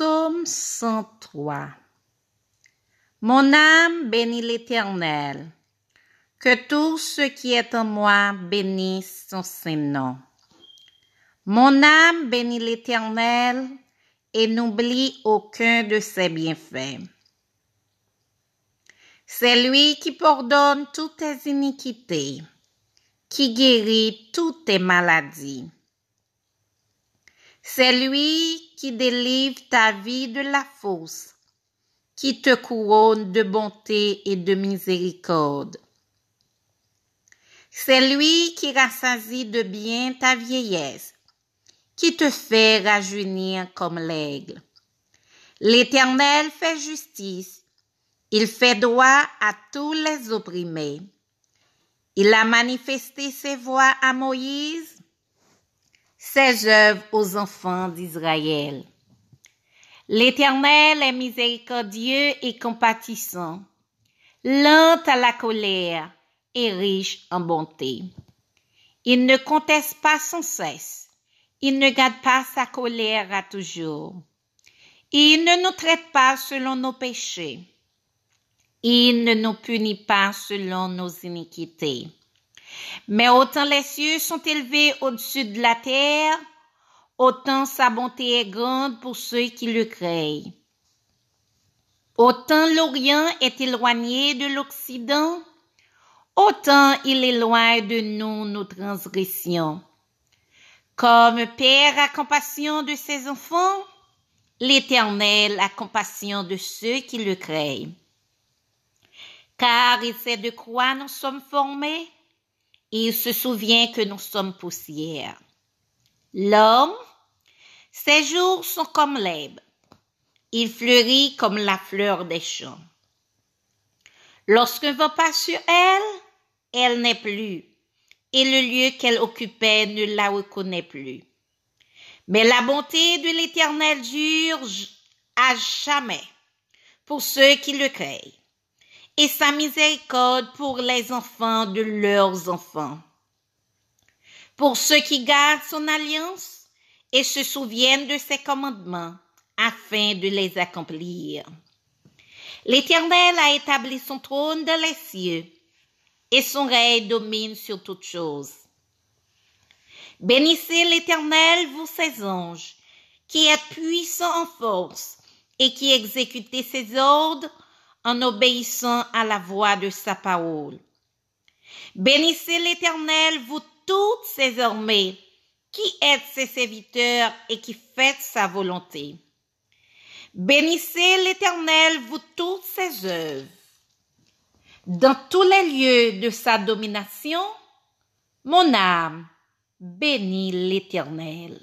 Psaume 103 Mon âme bénit l'Éternel. Que tout ce qui est en moi bénisse son Saint-Nom. Mon âme bénit l'Éternel et n'oublie aucun de ses bienfaits. C'est lui qui pardonne toutes tes iniquités, qui guérit toutes tes maladies. C'est lui qui délivre ta vie de la fausse, qui te couronne de bonté et de miséricorde. C'est lui qui rassasie de bien ta vieillesse, qui te fait rajeunir comme l'aigle. L'Éternel fait justice, il fait droit à tous les opprimés. Il a manifesté ses voix à Moïse, ses œuvres aux enfants d'Israël. L'Éternel est miséricordieux et compatissant, lent à la colère et riche en bonté. Il ne conteste pas sans cesse, il ne garde pas sa colère à toujours. Il ne nous traite pas selon nos péchés. Il ne nous punit pas selon nos iniquités. Mais autant les cieux sont élevés au-dessus de la terre, autant sa bonté est grande pour ceux qui le créent. Autant l'Orient est éloigné de l'Occident, autant il éloigne de nous nos transgressions. Comme Père a compassion de ses enfants, l'Éternel a compassion de ceux qui le créent. Car il sait de quoi nous sommes formés, il se souvient que nous sommes poussière. L'homme, ses jours sont comme l'herbe. Il fleurit comme la fleur des champs. Lorsqu'un vent passe sur elle, elle n'est plus, et le lieu qu'elle occupait ne la reconnaît plus. Mais la bonté de l'Éternel dure à jamais pour ceux qui le créent et sa miséricorde pour les enfants de leurs enfants. Pour ceux qui gardent son alliance et se souviennent de ses commandements afin de les accomplir. L'Éternel a établi son trône dans les cieux et son règne domine sur toutes choses. Bénissez l'Éternel, vous ses anges, qui êtes puissants en force et qui exécutez ses ordres en obéissant à la voix de sa parole. Bénissez l'Éternel, vous toutes ses armées, qui êtes ses serviteurs et qui faites sa volonté. Bénissez l'Éternel, vous toutes ses œuvres. Dans tous les lieux de sa domination, mon âme bénit l'Éternel.